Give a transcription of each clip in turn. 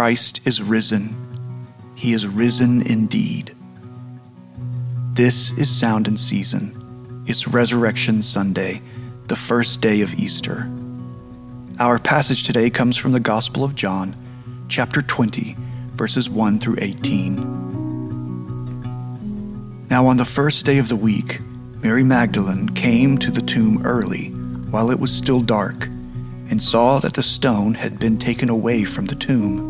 Christ is risen. He is risen indeed. This is Sound and Season. It's Resurrection Sunday, the first day of Easter. Our passage today comes from the Gospel of John, chapter 20, verses 1 through 18. Now, on the first day of the week, Mary Magdalene came to the tomb early, while it was still dark, and saw that the stone had been taken away from the tomb.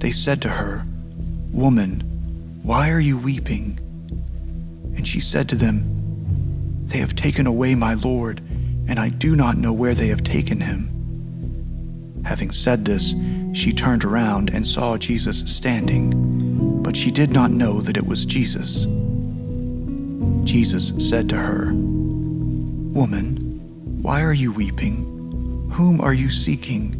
They said to her, Woman, why are you weeping? And she said to them, They have taken away my Lord, and I do not know where they have taken him. Having said this, she turned around and saw Jesus standing, but she did not know that it was Jesus. Jesus said to her, Woman, why are you weeping? Whom are you seeking?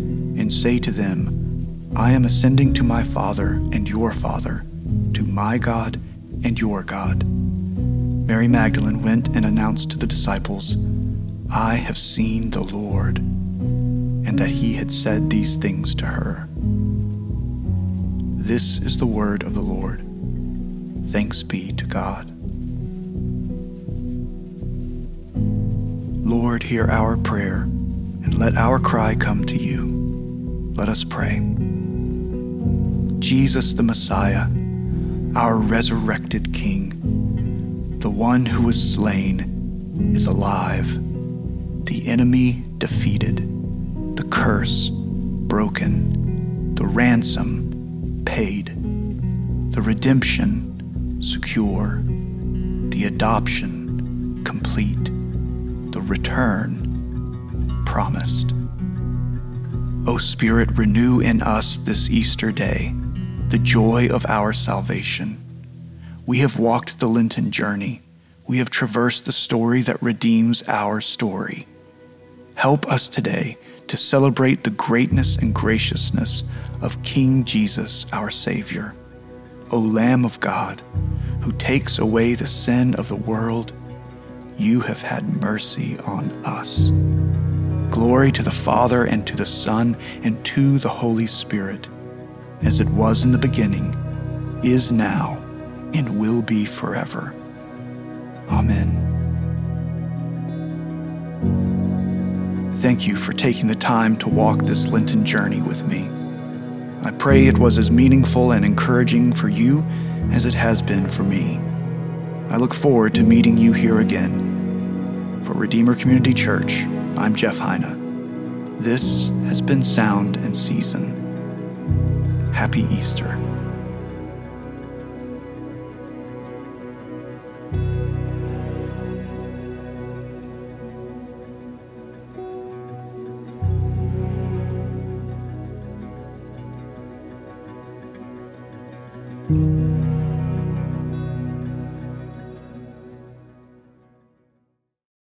and say to them, I am ascending to my Father and your Father, to my God and your God. Mary Magdalene went and announced to the disciples, I have seen the Lord, and that he had said these things to her. This is the word of the Lord. Thanks be to God. Lord, hear our prayer, and let our cry come to you. Let us pray. Jesus the Messiah, our resurrected King, the one who was slain, is alive, the enemy defeated, the curse broken, the ransom paid, the redemption secure, the adoption complete, the return promised. O Spirit, renew in us this Easter day the joy of our salvation. We have walked the Lenten journey. We have traversed the story that redeems our story. Help us today to celebrate the greatness and graciousness of King Jesus, our Savior. O Lamb of God, who takes away the sin of the world, you have had mercy on us. Glory to the Father, and to the Son, and to the Holy Spirit, as it was in the beginning, is now, and will be forever. Amen. Thank you for taking the time to walk this Lenten journey with me. I pray it was as meaningful and encouraging for you as it has been for me. I look forward to meeting you here again. For Redeemer Community Church, I'm Jeff Heine. This has been Sound and Season. Happy Easter.